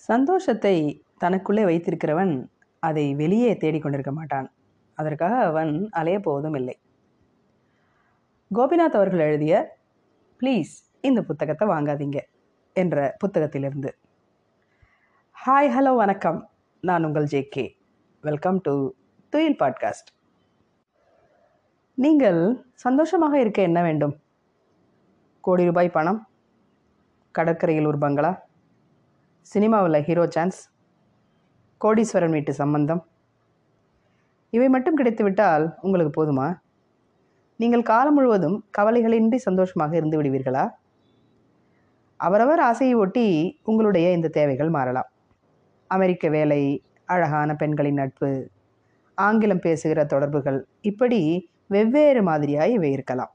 சந்தோஷத்தை தனக்குள்ளே வைத்திருக்கிறவன் அதை வெளியே தேடிக்கொண்டிருக்க மாட்டான். அதற்காக அவன் அலைய போவதும் இல்லை. கோபிநாத் அவர்கள் எழுதிய ப்ளீஸ் இந்த புத்தகத்தை வாங்காதீங்க என்ற புத்தகத்திலிருந்து. ஹாய் ஹலோ வணக்கம். நான் உங்கள் J K. Welcome to Thuyil podcast நீங்கள் சந்தோஷமாக இருக்க என்ன வேண்டும்? கோடி ரூபாய் பணம்? கடற்கரையில் ஒரு பங்களா? சினிமாவில் ஹீரோ சான்ஸ் கோடீஸ்வரன் வீட்டு சம்பந்தம். இவை மட்டும் கிடைத்துவிட்டால் உங்களுக்கு போதுமா? நீங்கள் காலம் முழுவதும் கவலைகளின்றி சந்தோஷமாக இருந்து விடுவீர்களா? அவரவர் ஆசையை ஒட்டி உங்களுடைய இந்த தேவைகள் மாறலாம். அமெரிக்க வேலை அழகான பெண்களின் நட்பு ஆங்கிலம் பேசுகிற தொடர்புகள் இப்படி வெவ்வேறு மாதிரியாக இவை இருக்கலாம்.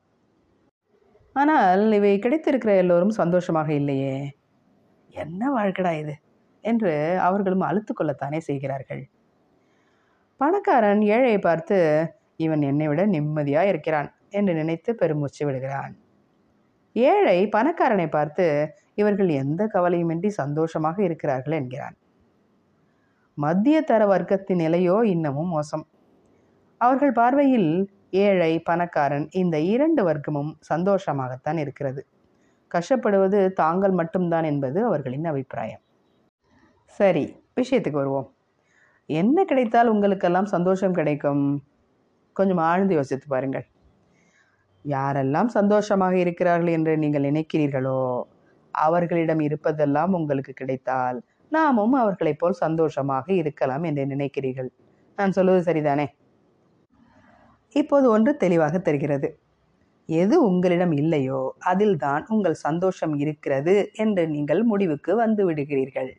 ஆனால் இவை கிடைத்திருக்கிற எல்லோரும் சந்தோஷமாக இல்லையே. என்ன வாழ்க்கடா இது? என்று அவர்களும் அழுத்து கொள்ளத்தானே செய்கிறார்கள். பணக்காரன் ஏழையை பார்த்து இவன் என்னை விட நிம்மதியாக இருக்கிறான் என்று நினைத்து பெருமூச்சு விடுகிறான். ஏழை பணக்காரனை பார்த்து இவர்கள் எந்த கவலையுமின்றி சந்தோஷமாக இருக்கிறார்கள் என்கிறான். மத்திய தர வர்க்கத்தின் நிலையோ இன்னமும் மோசம். அவர்கள் பார்வையில் ஏழை பணக்காரன் இந்த இரண்டு வர்க்கமும் சந்தோஷமாகத்தான் இருக்கிறது. கஷ்டப்படுவது தாங்கள் மட்டும்தான் என்பது அவர்களின் அபிப்பிராயம். சரி விஷயத்துக்கு வருவோம். என்ன கிடைத்தால் உங்களுக்கெல்லாம் சந்தோஷம் கிடைக்கும்? கொஞ்சம் ஆழ்ந்து யோசித்து பாருங்கள். யாரெல்லாம் சந்தோஷமாக இருக்கிறார்கள் என்று நீங்கள் நினைக்கிறீர்களோ அவர்களிடம் இருப்பதெல்லாம் உங்களுக்கு கிடைத்தால் நாமும் அவர்களைப் போல் சந்தோஷமாக இருக்கலாம் என்று நினைக்கிறீர்கள். நான் சொல்வது சரிதானே? இப்போது ஒன்று தெளிவாக தெரிகிறது. எது உங்களிடம் இல்லையோ அதில்தான் உங்கள் சந்தோஷம் இருக்கிறது என்று நீங்கள் முடிவுக்கு வந்து விடுகிறீர்கள்.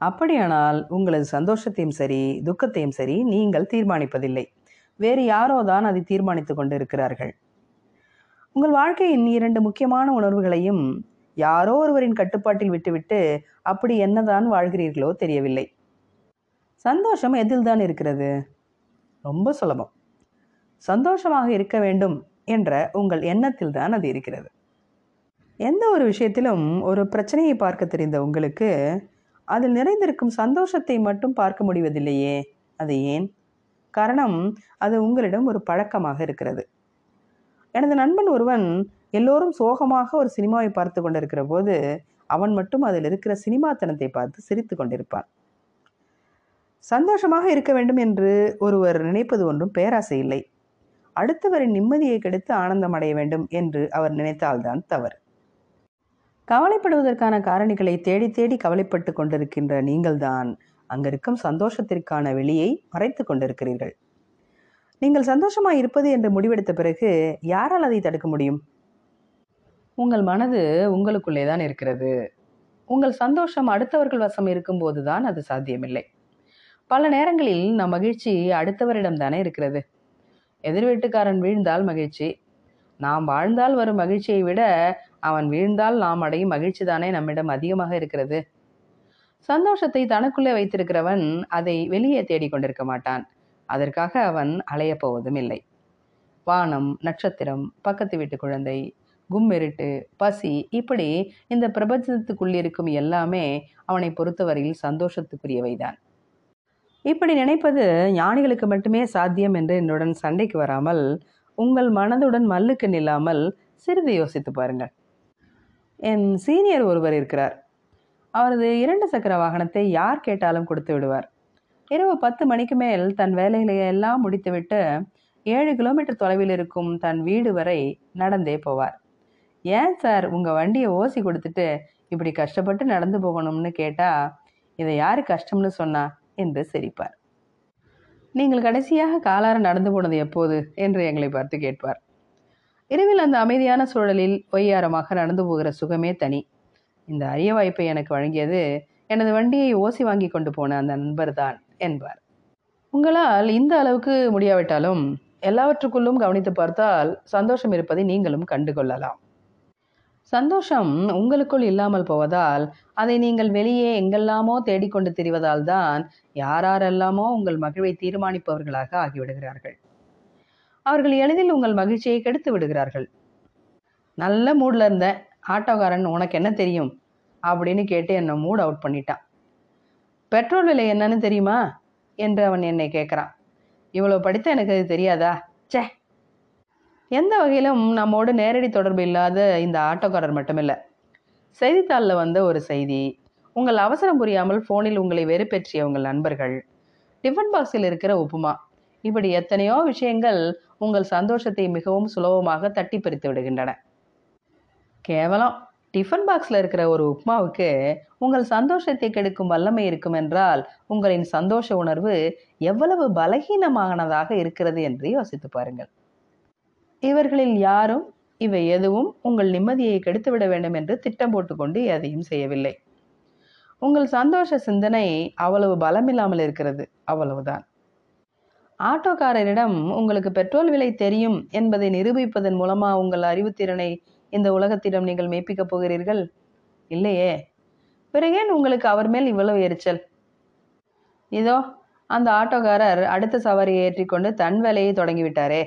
அப்படியானால் உங்களது சந்தோஷத்தையும் சரி துக்கத்தையும் சரி நீங்கள் தீர்மானிப்பதில்லை. வேறு யாரோ தான் அதை தீர்மானித்து கொண்டு இருக்கிறார்கள் உங்கள் வாழ்க்கையின் இரண்டு முக்கியமான உணர்வுகளையும் யாரோ ஒருவரின் கட்டுப்பாட்டில் விட்டுவிட்டு அப்படி என்னதான் வாழ்கிறீர்களோ தெரியவில்லை. சந்தோஷம் எதில்தான் இருக்கிறது? ரொம்ப சுலபம். சந்தோஷமாக இருக்க வேண்டும். என்ற உங்கள் எண்ணத்தில் தான் அது இருக்கிறது. எந்த ஒரு விஷயத்திலும் ஒரு பிரச்சனையை பார்க்க தெரிந்த உங்களுக்கு அதில் நிறைந்திருக்கும் சந்தோஷத்தை மட்டும் பார்க்க முடிவதில்லையே அது ஏன்? காரணம் அது உங்களிடம் ஒரு பழக்கமாக இருக்கிறது. எனது நண்பன் ஒருவன் எல்லோரும் சோகமாக ஒரு சினிமாவை பார்த்து கொண்டிருக்கிற போது அவன் மட்டும் அதில் இருக்கிற சினிமாத்தனத்தை பார்த்து சிரித்து கொண்டிருப்பான். சந்தோஷமாக இருக்க வேண்டும் என்று ஒருவர் நினைப்பது ஒன்றும் பேராசை இல்லை. அடுத்தவரின் நிம்மதியை கெடுத்து ஆனந்தம் அடைய வேண்டும் என்று அவர் நினைத்தால்தான் தவறு. கவலைப்படுவதற்கான காரணிகளை தேடி தேடி கவலைப்பட்டு கொண்டிருக்கின்ற நீங்கள்தான் அங்கிருக்கும் சந்தோஷத்திற்கான வெளியை மறைத்து கொண்டிருக்கிறீர்கள். நீங்கள் சந்தோஷமாக இருப்பது என்று முடிவெடுத்த பிறகு யாரால் அதை தடுக்க முடியும்? உங்கள் மனது உங்களுக்குள்ளே தான் இருக்கிறது. உங்கள் சந்தோஷம் அடுத்தவர்கள் வசம் இருக்கும்போது தான் அது சாத்தியமில்லை. பல நேரங்களில் நம் மகிழ்ச்சி அடுத்தவரிடம் தானே இருக்கிறது. எதிர் வீட்டுக்காரன் வீழ்ந்தால் மகிழ்ச்சி. நாம் வாழ்ந்தால் வரும் மகிழ்ச்சியை விட அவன் வீழ்ந்தால் நாம் அடையும் மகிழ்ச்சி தானே நம்மிடம் அதிகமாக இருக்கிறது. சந்தோஷத்தை தனக்குள்ளே வைத்திருக்கிறவன் அதை வெளியே தேடிக்கொண்டிருக்க மாட்டான். அதற்காக அவன் அலையப் போவதும் இல்லை. வானம் நட்சத்திரம் பக்கத்து வீட்டு குழந்தை கும்மிருட்டு பசி இப்படி இந்த பிரபஞ்சத்துக்குள்ளிருக்கும் எல்லாமே அவனை பொறுத்தவரையில் சந்தோஷத்துக்குரியவைதான். இப்படி நினைப்பது ஞானிகளுக்கு மட்டுமே சாத்தியம் என்று என்னுடன் சண்டைக்கு வராமல் உங்கள் மனதுடன் மல்லுக்கு நில்லாமல் சிறிது யோசித்து பாருங்கள். என் சீனியர் ஒருவர் இருக்கிறார். அவரது இரண்டு சக்கர வாகனத்தை யார் கேட்டாலும் கொடுத்து விடுவார். இரவு பத்து மணிக்கு மேல் தன் வேலைகளை எல்லாம் முடித்துவிட்டு ஏழு கிலோமீட்டர் தொலைவில் இருக்கும் தன் வீடு வரை நடந்தே போவார். ஏன் சார் உங்கள் வண்டியை ஓசி கொடுத்துட்டு இப்படி கஷ்டப்பட்டு நடந்து போகணும்னு கேட்டால் இதை யார் கஷ்டம்னு சொன்னா? என்று சிரிப்பார். நீங்கள் கடைசியாக காலார நடந்து போனது எப்போது? என்று எங்களை பார்த்து கேட்பார். இரவில் அந்த அமைதியான சூழலில் ஒய்யாரமாக நடந்து போகிற சுகமே தனி. இந்த அரிய வாய்ப்பை எனக்கு வழங்கியது எனது வண்டியை ஓசி வாங்கி கொண்டு போன அந்த நண்பர் தான் என்பார். உங்களால் இந்த அளவுக்கு முடியாவிட்டாலும் எல்லாவற்றுக்குள்ளும் கவனித்து பார்த்தால் சந்தோஷம் இருப்பதை நீங்களும் கண்டுகொள்ளலாம். சந்தோஷம் உங்களுக்குள் இல்லாமல் போவதால் அதை நீங்கள் வெளியே எங்கெல்லாமோ தேடிக்கொண்டு திரிவதால் தான் யாரெல்லாமோ உங்கள் மகிழ்வை தீர்மானிப்பவர்களாக ஆகிவிடுகிறார்கள். அவர்கள் எளிதில் உங்கள் மகிழ்ச்சியை கெடுத்து விடுகிறார்கள். நல்ல மூடில் இருந்த ஆட்டோக்காரன் உனக்கு என்ன தெரியும்? அப்படின்னு கேட்டு என்னை மூட் அவுட் பண்ணிட்டான். பெட்ரோல் விலை என்னன்னு தெரியுமா? என்று அவன் என்னை கேட்குறான் இவ்வளோ படித்த எனக்கு அது தெரியாதா? ச்சே எந்த வகையிலும் நம்மோடு நேரடி தொடர்பு இல்லாத இந்த ஆட்டோக்காரர் மட்டுமில்லை. செய்தித்தாளில் வந்த ஒரு செய்தி உங்கள் அவசரம் புரியாமல் ஃபோனில் உங்களை வெறுப்பேற்றிய உங்கள் நண்பர்கள் டிஃபன் பாக்ஸில் இருக்கிற உப்புமா. இப்படி எத்தனையோ விஷயங்கள் உங்கள் சந்தோஷத்தை மிகவும் சுலபமாக தட்டி பறித்து விடுகின்றன. கேவலம். டிஃபன் பாக்ஸில் இருக்கிற ஒரு உப்மாவுக்கு உங்கள் சந்தோஷத்தை கெடுக்கும் வல்லமை இருக்கும் என்றால் உங்களின் சந்தோஷ உணர்வு எவ்வளவு பலகீனமானதாக இருக்கிறது என்று யோசித்து பாருங்கள். இவர்களில் யாரும் இவை எதுவும் உங்கள் நிம்மதியை கெடுத்துவிட வேண்டும் என்று திட்டம் போட்டுக்கொண்டு எதையும் செய்யவில்லை. உங்கள் சந்தோஷ சிந்தனை அவ்வளவு பலமில்லாமல் இருக்கிறது அவ்வளவுதான். ஆட்டோக்காரரிடம் உங்களுக்கு பெட்ரோல் விலை தெரியும் என்பதை நிரூபிப்பதன் மூலமா உங்கள் அறிவுத்திறனை இந்த உலகத்திடம் நீங்கள் மெய்ப்பிக்கப் போகிறீர்கள்? இல்லையே. பிறகு ஏன் உங்களுக்கு அவர் மேல் இவ்வளவு எரிச்சல்? இதோ அந்த ஆட்டோக்காரர் அடுத்த சவாரியை ஏற்றிக்கொண்டு தன் வேலையை தொடங்கிவிட்டாரே.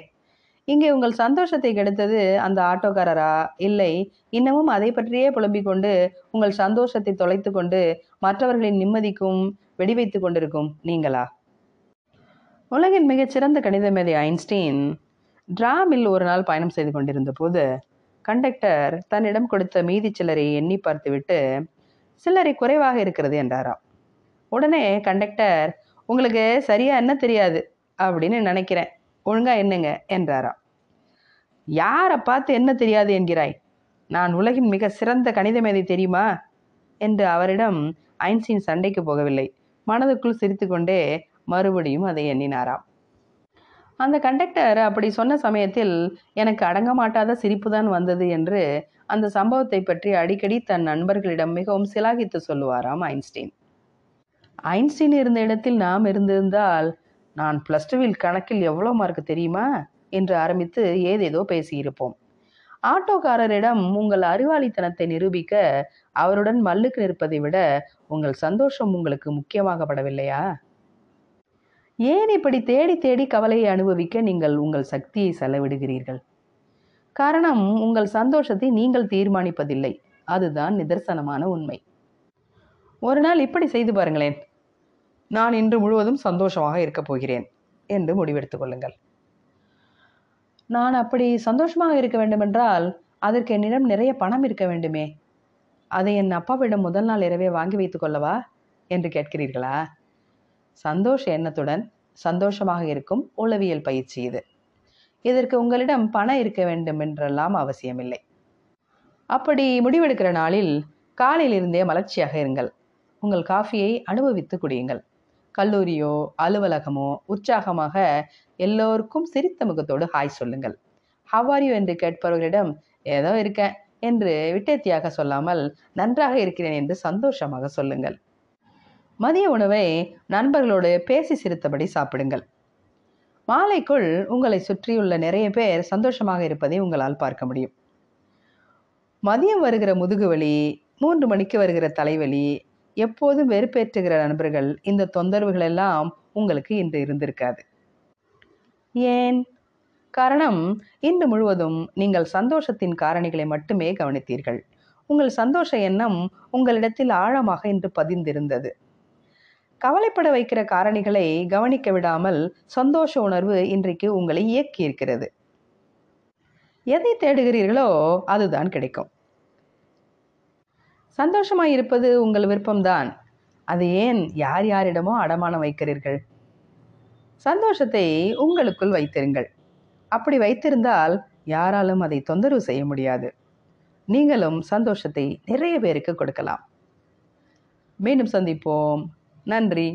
இங்கே உங்கள் சந்தோஷத்தை கெடுத்தது அந்த ஆட்டோக்காரரா? இல்லை. இன்னமும் அதை பற்றியே புலம்பிக் கொண்டு உங்கள் சந்தோஷத்தை தொலைத்து கொண்டு மற்றவர்களின் நிம்மதிக்கும் வெடிவைத்து கொண்டிருக்கும் நீங்களா? உலகின் மிகச்சிறந்த கணித மேதை ஐன்ஸ்டீன் டிராமில் ஒரு நாள் பயணம் செய்து கொண்டிருந்த போது கண்டக்டர் தன்னிடம் கொடுத்த மீதி சில்லரை எண்ணி பார்த்துவிட்டு சில்லறை குறைவாக இருக்கிறது என்றாராம். உடனே கண்டக்டர் உங்களுக்கு சரியா என்ன தெரியாது? அப்படின்னு நினைக்கிறேன். ஒழுங்கா என்னங்க என்றாராம். யாரை பார்த்து என்ன தெரியாது என்கிறாய்? நான் உலகின் மிக சிறந்த கணித மேதை தெரியுமா? என்று அவரிடம் ஐன்ஸ்டீன் சண்டைக்கு போகவில்லை. மனதுக்குள் சிரித்துக்கொண்டே மறுபடியும் அதை எண்ணினாராம். அந்த கண்டக்டர் அப்படி சொன்ன சமயத்தில் எனக்கு அடங்க மாட்டாத சிரிப்பு தான் வந்தது என்று அந்த சம்பவத்தை பற்றி அடிக்கடி தன் நண்பர்களிடம் மிகவும் சிலாகித்து சொல்லுவாராம் ஐன்ஸ்டீன். ஐன்ஸ்டீன் இருந்த இடத்தில் நாம் இருந்திருந்தால் நான் ப்ளஸ் டூவில் கணக்கில் எவ்வளோ மார்க் தெரியுமா? என்று ஆரம்பித்து ஏதேதோ பேசியிருப்போம். ஆட்டோக்காரரிடம் உங்கள் அறிவாளித்தனத்தை நிரூபிக்க அவருடன் மல்லுக்கு நிற்பதை விட உங்கள் சந்தோஷம் உங்களுக்கு முக்கியமாகப்படவில்லையா? ஏன் இப்படி தேடி தேடி கவலையை அனுபவிக்க நீங்கள் உங்கள் சக்தியை செலவிடுகிறீர்கள்? காரணம் உங்கள் சந்தோஷத்தை நீங்கள் தீர்மானிப்பதில்லை. அதுதான் நிதர்சனமான உண்மை. ஒரு நாள் இப்படி செய்து பாருங்களேன். நான் இன்று முழுவதும் சந்தோஷமாக இருக்கப் போகிறேன் என்று முடிவெடுத்துக் கொள்ளுங்கள். நான் அப்படி சந்தோஷமாக இருக்க வேண்டுமென்றால் அதற்கு என்னிடம் நிறைய பணம் இருக்க வேண்டுமே. அதை என் அப்பாவிடம் முதல் நாள் இரவே வாங்கி வைத்துக் கொள்ளவா? என்று கேட்கிறீர்களா? சந்தோஷ எண்ணத்துடன் சந்தோஷமாக இருக்கும் உளவியல் பயிற்சி இது. இதற்கு உங்களிடம் பணம் இருக்க வேண்டும் என்றெல்லாம் அவசியமில்லை. அப்படி முடிவெடுக்கிற நாளில் காலையிலிருந்தே மலர்ச்சியாக இருங்கள். உங்கள் காஃபியை அனுபவித்து குடியுங்கள். கல்லூரியோ அலுவலகமோ உற்சாகமாக எல்லோருக்கும் சிரித்த முகத்தோடு ஹாய் சொல்லுங்கள். ஹவாரியோ என்று கேட்பவர்களிடம் ஏதோ இருக்கேன் என்று விட்டேத்தியாக சொல்லாமல் நன்றாக இருக்கிறேன் என்று சந்தோஷமாக சொல்லுங்கள். மதிய உணவை நண்பர்களோடு பேசி சிரித்தபடி சாப்பிடுங்கள். மாலைக்குள் உங்களை சுற்றியுள்ள நிறைய பேர் சந்தோஷமாக இருப்பதை உங்களால் பார்க்க முடியும். மதியம் வருகிற முதுகுவலி மூன்று மணிக்கு வருகிற தலைவலி எப்போதும் வெறுப்பேற்றுகிற நண்பர்கள் இந்த தொந்தரவுகள் எல்லாம் உங்களுக்கு இன்று இருந்திருக்காது. ஏன்? காரணம் இன்று முழுவதும் நீங்கள் சந்தோஷத்தின் காரணிகளை மட்டுமே கவனித்தீர்கள். உங்கள் சந்தோஷ எண்ணம் உங்களிடத்தில் ஆழமாக இன்று பதிந்திருந்தது. கவலைப்பட வைக்கிற காரணிகளை கவனிக்க விடாமல் சந்தோஷ உணர்வு இன்றைக்கு உங்களை இயக்கி இருக்கிறது எதை தேடுகிறீர்களோ அதுதான் கிடைக்கும். சந்தோஷமாக இருப்பது உங்கள் விருப்பம்தான். அது ஏன் யார் யாரிடமோ அடமானம் வைக்கிறீர்கள்? சந்தோஷத்தை உங்களுக்குள் வைத்திருங்கள். அப்படி வைத்திருந்தால் யாராலும் அதை தொந்தரவு செய்ய முடியாது. நீங்களும் சந்தோஷத்தை நிறைய பேருக்கு கொடுக்கலாம். மீண்டும் சந்திப்போம். நன்றி.